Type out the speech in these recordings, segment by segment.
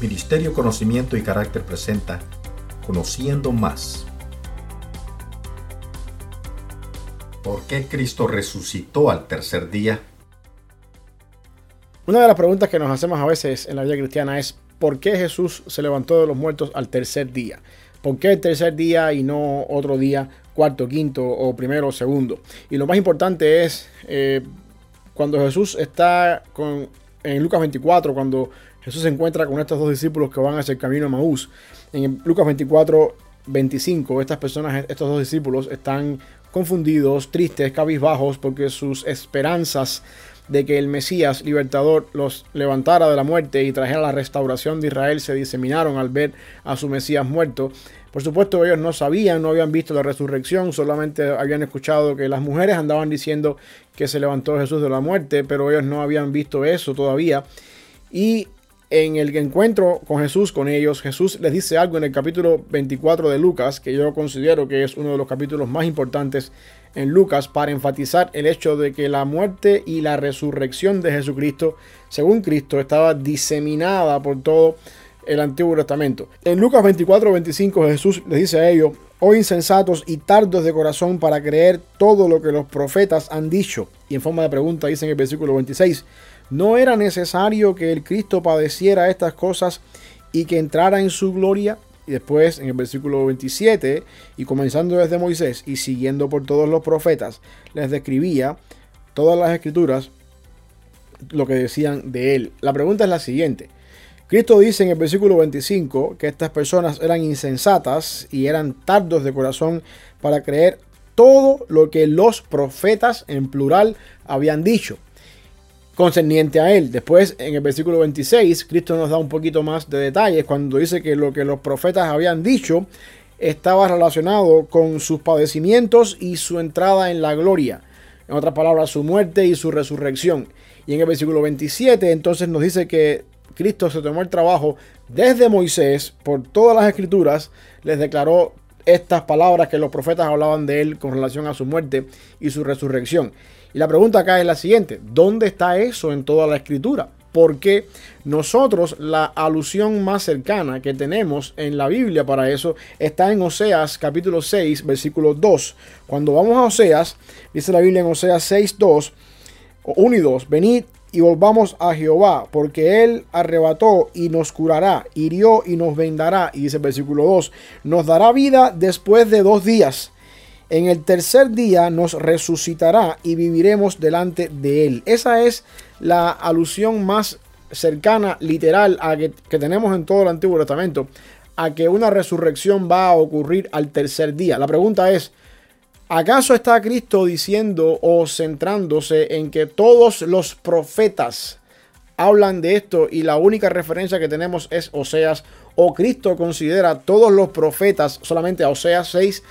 Ministerio Conocimiento y Carácter presenta Conociendo Más. ¿Por qué Cristo resucitó al tercer día? Una de las preguntas que nos hacemos a veces en la vida cristiana es ¿por qué Jesús se levantó de los muertos al tercer día? ¿Por qué el tercer día y no otro día, cuarto, quinto o primero o segundo? Y lo más importante es eh, cuando Jesús está con, en Lucas 24, cuando Jesús se encuentra con estos dos discípulos que van hacia el camino de Maús. En Lucas 24, 25, estas personas, estos dos discípulos están confundidos, tristes, cabizbajos, porque sus esperanzas de que el Mesías libertador los levantara de la muerte y trajera la restauración de Israel se diseminaron al ver a su Mesías muerto. Por supuesto ellos no sabían, no habían visto la resurrección, solamente habían escuchado que las mujeres andaban diciendo que se levantó Jesús de la muerte, pero ellos no habían visto eso todavía. Y en el encuentro con Jesús, con ellos, Jesús les dice algo en el capítulo 24 de Lucas, que yo considero que es uno de los capítulos más importantes en Lucas para enfatizar el hecho de que la muerte y la resurrección de Jesucristo, según Cristo, estaba diseminada por todo el Antiguo Testamento. En Lucas 24, 25 Jesús les dice a ellos, oh insensatos y tardos de corazón para creer todo lo que los profetas han dicho. Y en forma de pregunta dice en el versículo 26, ¿No era necesario que el Cristo padeciera estas cosas y que entrara en su gloria? Y después en el versículo 27, y comenzando desde Moisés y siguiendo por todos los profetas, les describía todas las escrituras lo que decían de él. La pregunta es la siguiente. Cristo dice en el versículo 25 que estas personas eran insensatas y eran tardos de corazón para creer todo lo que los profetas en plural habían dicho concerniente a él. Después, en el versículo 26, Cristo nos da un poquito más de detalles cuando dice que lo que los profetas habían dicho estaba relacionado con sus padecimientos y su entrada en la gloria. En otras palabras, su muerte y su resurrección. Y en el versículo 27, entonces nos dice que Cristo se tomó el trabajo desde Moisés, por todas las escrituras, les declaró estas palabras que los profetas hablaban de él con relación a su muerte y su resurrección. Y la pregunta acá es la siguiente, ¿dónde está eso en toda la escritura? Porque nosotros la alusión más cercana que tenemos en la Biblia para eso está en Oseas capítulo 6 versículo 2. Cuando vamos a Oseas, dice la Biblia en Oseas 6, 2, 1 y 2, venid y volvamos a Jehová, porque Él arrebató y nos curará, hirió y nos vendará. Y dice el versículo 2, nos dará vida después de dos días en el tercer día nos resucitará y viviremos delante de Él. Esa es la alusión más cercana, literal, a que, tenemos en todo el Antiguo Testamento, a que una resurrección va a ocurrir al tercer día. La pregunta es, ¿acaso está Cristo diciendo o centrándose en que todos los profetas hablan de esto y la única referencia que tenemos es Oseas o Cristo considera todos los profetas solamente a Oseas 6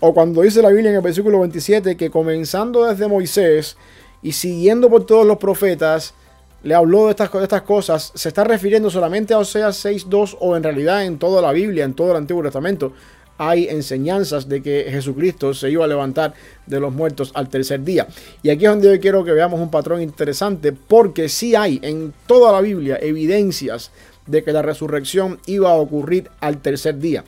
o cuando dice la Biblia en el versículo 27 que comenzando desde Moisés y siguiendo por todos los profetas, le habló de estas, de estas cosas, se está refiriendo solamente a Oseas 6.2 o en realidad en toda la Biblia, en todo el Antiguo Testamento, hay enseñanzas de que Jesucristo se iba a levantar de los muertos al tercer día. Y aquí es donde yo quiero que veamos un patrón interesante, porque sí hay en toda la Biblia evidencias de que la resurrección iba a ocurrir al tercer día.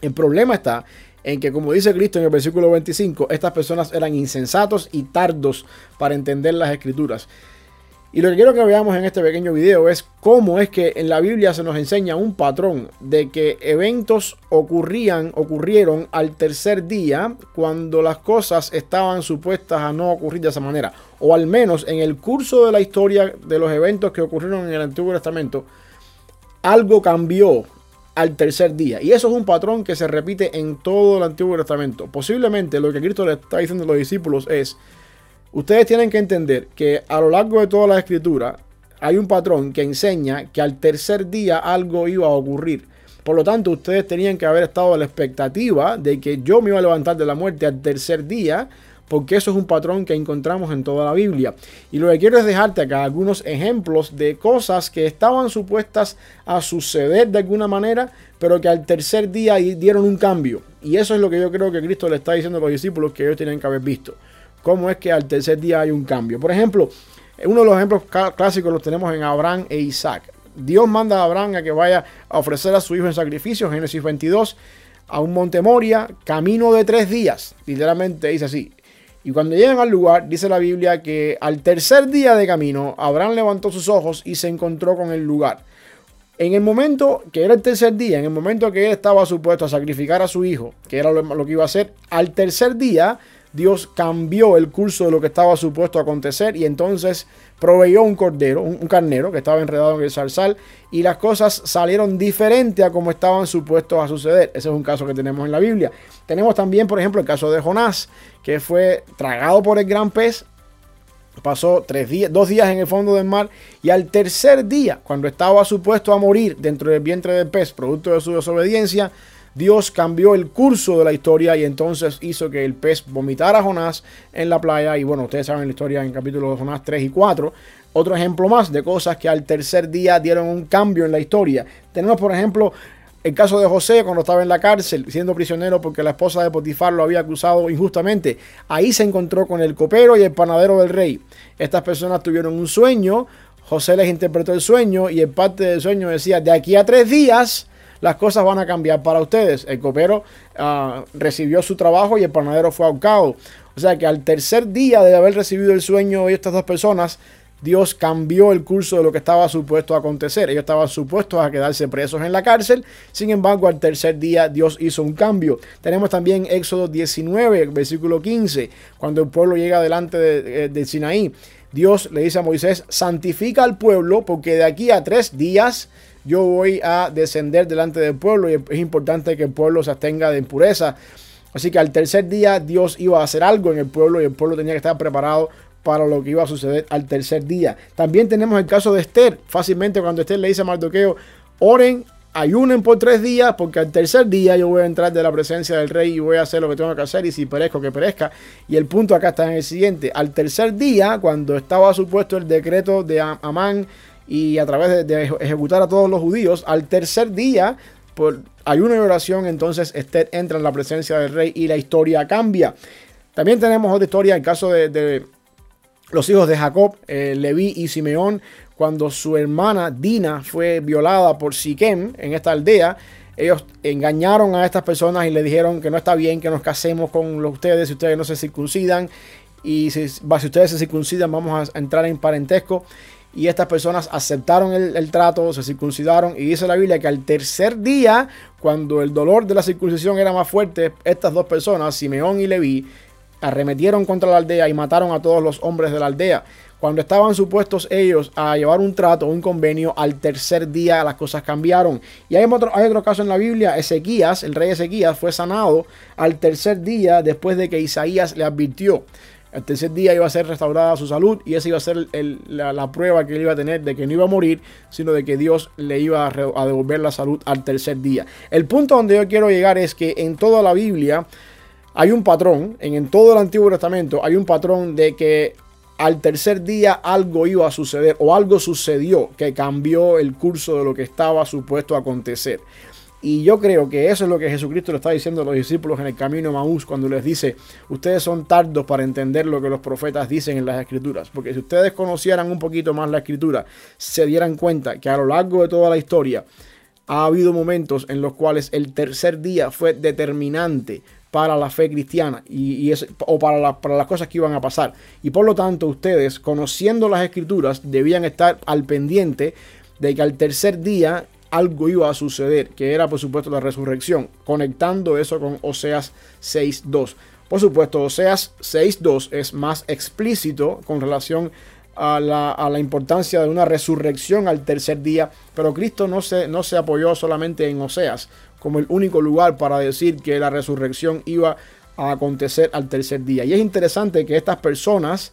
El problema está en que, como dice Cristo en el versículo 25, estas personas eran insensatos y tardos para entender las escrituras. Y lo que quiero que veamos en este pequeño video es cómo es que en la Biblia se nos enseña un patrón de que eventos ocurrían, ocurrieron al tercer día cuando las cosas estaban supuestas a no ocurrir de esa manera. O al menos en el curso de la historia de los eventos que ocurrieron en el Antiguo Testamento, algo cambió al tercer día. Y eso es un patrón que se repite en todo el Antiguo Testamento. Posiblemente lo que Cristo le está diciendo a los discípulos es, ustedes tienen que entender que a lo largo de toda la escritura hay un patrón que enseña que al tercer día algo iba a ocurrir. Por lo tanto, ustedes tenían que haber estado a la expectativa de que yo me iba a levantar de la muerte al tercer día porque eso es un patrón que encontramos en toda la Biblia. Y lo que quiero es dejarte acá algunos ejemplos de cosas que estaban supuestas a suceder de alguna manera, pero que al tercer día dieron un cambio. Y eso es lo que yo creo que Cristo le está diciendo a los discípulos que ellos tienen que haber visto. Cómo es que al tercer día hay un cambio. Por ejemplo, uno de los ejemplos clásicos los tenemos en Abraham e Isaac. Dios manda a Abraham a que vaya a ofrecer a su hijo en sacrificio, Génesis 22, a un monte Moria, camino de tres días. Literalmente dice así. Y cuando llegan al lugar, dice la Biblia que al tercer día de camino, Abraham levantó sus ojos y se encontró con el lugar. En el momento que era el tercer día, en el momento que él estaba supuesto a sacrificar a su hijo, que era lo, que iba a hacer, al tercer día Dios cambió el curso de lo que estaba supuesto a acontecer y entonces proveyó un cordero, un, carnero que estaba enredado en el zarzal y las cosas salieron diferente a como estaban supuestos a suceder. Ese es un caso que tenemos en la Biblia. Tenemos también, por ejemplo, el caso de Jonás, que fue tragado por el gran pez pasó tres días, dos días en el fondo del mar y al tercer día, cuando estaba supuesto a morir dentro del vientre del pez, producto de su desobediencia, Dios cambió el curso de la historia y entonces hizo que el pez vomitara a Jonás en la playa. Y bueno, ustedes saben la historia en capítulo de Jonás 3 y 4. Otro ejemplo más de cosas que al tercer día dieron un cambio en la historia. Tenemos, por ejemplo, el caso de José cuando estaba en la cárcel siendo prisionero porque la esposa de Potifar lo había acusado injustamente. Ahí se encontró con el copero y el panadero del rey. Estas personas tuvieron un sueño. José les interpretó el sueño y el parte del sueño decía, de aquí a tres días las cosas van a cambiar para ustedes. El copero ah, recibió su trabajo y el panadero fue ahorcado. O sea que al tercer día de haber recibido el sueño de estas dos personas, Dios cambió el curso de lo que estaba supuesto a acontecer. Ellos estaban supuestos a quedarse presos en la cárcel. Sin embargo, al tercer día Dios hizo un cambio. Tenemos también Éxodo 19, versículo 15, cuando el pueblo llega delante de, de Sinaí. Dios le dice a Moisés, santifica al pueblo porque de aquí a tres días yo voy a descender delante del pueblo y es importante que el pueblo se abstenga de impureza. Así que al tercer día Dios iba a hacer algo en el pueblo y el pueblo tenía que estar preparado para lo que iba a suceder al tercer día. También tenemos el caso de Esther. Fácilmente cuando Esther le dice a Mardoqueo, oren, ayunen por tres días, porque al tercer día yo voy a entrar de la presencia del rey y voy a hacer lo que tengo que hacer y si perezco, que perezca. Y el punto acá está en el siguiente. Al tercer día, cuando estaba supuesto el decreto de Amán y a través de, ejecutar a todos los judíos, al tercer día, por ayuno y oración, entonces Esther entra en la presencia del rey y la historia cambia. También tenemos otra historia, el caso de los hijos de Jacob, eh, Leví y Simeón, cuando su hermana Dina fue violada por Siquem en esta aldea, ellos engañaron a estas personas y le dijeron que no está bien que nos casemos con ustedes si ustedes no se circuncidan. Y si, si ustedes se circuncidan, vamos a entrar en parentesco. Y estas personas aceptaron el, el, trato, se circuncidaron. Y dice la Biblia que al tercer día, cuando el dolor de la circuncisión era más fuerte, estas dos personas, Simeón y Leví, arremetieron contra la aldea y mataron a todos los hombres de la aldea. Cuando estaban supuestos ellos a llevar un trato, un convenio, al tercer día las cosas cambiaron. Y hay otro, hay otro caso en la Biblia, Ezequías, el rey Ezequías fue sanado al tercer día después de que Isaías le advirtió. El tercer día iba a ser restaurada su salud y esa iba a ser la, prueba que él iba a tener de que no iba a morir, sino de que Dios le iba a devolver la salud al tercer día. El punto donde yo quiero llegar es que en toda la Biblia hay un patrón, en, todo el Antiguo Testamento hay un patrón de que al tercer día algo iba a suceder o algo sucedió que cambió el curso de lo que estaba supuesto a acontecer. Y yo creo que eso es lo que Jesucristo le está diciendo a los discípulos en el camino de Maús cuando les dice, ustedes son tardos para entender lo que los profetas dicen en las escrituras. Porque si ustedes conocieran un poquito más la escritura, se dieran cuenta que a lo largo de toda la historia ha habido momentos en los cuales el tercer día fue determinante para la fe cristiana y, o para, para, las cosas que iban a pasar. Y por lo tanto ustedes, conociendo las escrituras, debían estar al pendiente de que al tercer día algo iba a suceder, que era por supuesto la resurrección, conectando eso con Oseas 6.2. Por supuesto, Oseas 6.2 es más explícito con relación a la, a la, importancia de una resurrección al tercer día, pero Cristo no se, no se apoyó solamente en Oseas como el único lugar para decir que la resurrección iba a acontecer al tercer día. Y es interesante que estas personas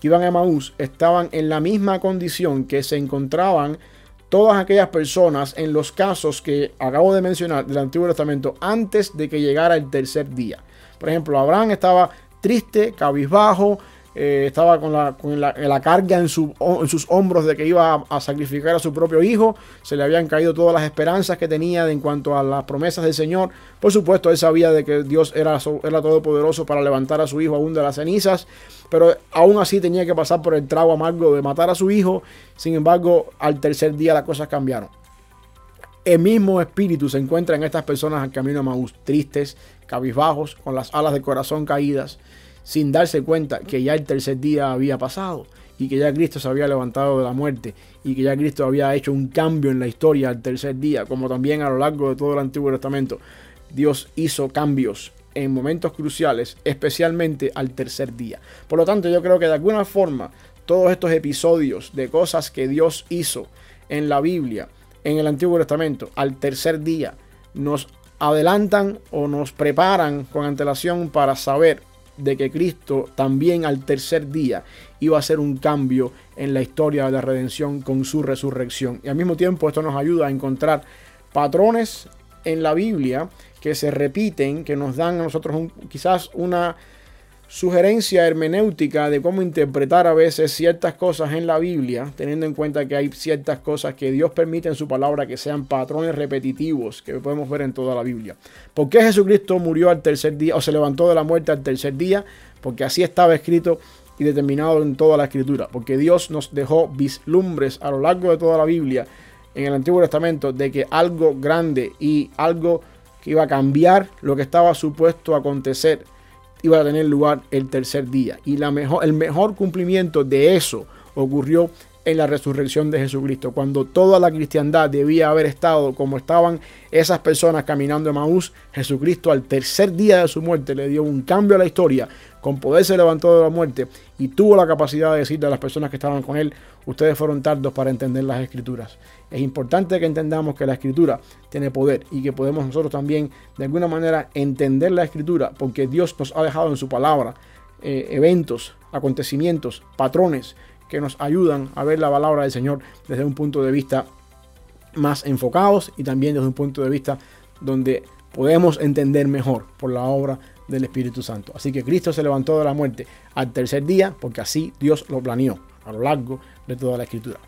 que iban a Maús estaban en la misma condición que se encontraban todas aquellas personas en los casos que acabo de mencionar del Antiguo Testamento antes de que llegara el tercer día. Por ejemplo, Abraham estaba triste, cabizbajo, eh, estaba con, la, con la, carga en, en, sus hombros de que iba a, sacrificar a su propio hijo, se le habían caído todas las esperanzas que tenía en cuanto a las promesas del Señor. Por supuesto, él sabía de que Dios era, era todopoderoso para levantar a su hijo aún de las cenizas, pero aún así tenía que pasar por el trago amargo de matar a su hijo. Sin embargo, al tercer día las cosas cambiaron. El mismo espíritu se encuentra en estas personas al camino a Maús, tristes, cabizbajos, con las alas del corazón caídas sin darse cuenta que ya el tercer día había pasado y que ya Cristo se había levantado de la muerte y que ya Cristo había hecho un cambio en la historia al tercer día, como también a lo largo de todo el Antiguo Testamento. Dios hizo cambios en momentos cruciales, especialmente al tercer día. Por lo tanto, yo creo que de alguna forma todos estos episodios de cosas que Dios hizo en la Biblia, en el Antiguo Testamento, al tercer día, nos adelantan o nos preparan con antelación para saber de que Cristo también al tercer día iba a hacer un cambio en la historia de la redención con su resurrección. Y al mismo tiempo esto nos ayuda a encontrar patrones en la Biblia que se repiten, que nos dan a nosotros quizás una sugerencia hermenéutica de cómo interpretar a veces ciertas cosas en la Biblia, teniendo en cuenta que hay ciertas cosas que Dios permite en su palabra que sean patrones repetitivos que podemos ver en toda la Biblia. ¿Por qué Jesucristo murió al tercer día o se levantó de la muerte al tercer día? Porque así estaba escrito y determinado en toda la escritura. Porque Dios nos dejó vislumbres a lo largo de toda la Biblia, en el Antiguo Testamento, de que algo grande y algo que iba a cambiar lo que estaba supuesto a acontecer iba a tener lugar el tercer día. Y la mejor, el mejor cumplimiento de eso ocurrió en la resurrección de Jesucristo, cuando toda la cristiandad debía haber estado como estaban esas personas caminando en Maús, Jesucristo al tercer día de su muerte le dio un cambio a la historia, con poder se levantó de la muerte y tuvo la capacidad de decirle a las personas que estaban con él, ustedes fueron tardos para entender las escrituras. Es importante que entendamos que la escritura tiene poder y que podemos nosotros también de alguna manera entender la escritura porque Dios nos ha dejado en su palabra eh, eventos, acontecimientos, patrones que nos ayudan a ver la palabra del Señor desde un punto de vista más enfocados y también desde un punto de vista donde podemos entender mejor por la obra del Espíritu Santo. Así que Cristo se levantó de la muerte al tercer día porque así Dios lo planeó a lo largo de toda la escritura.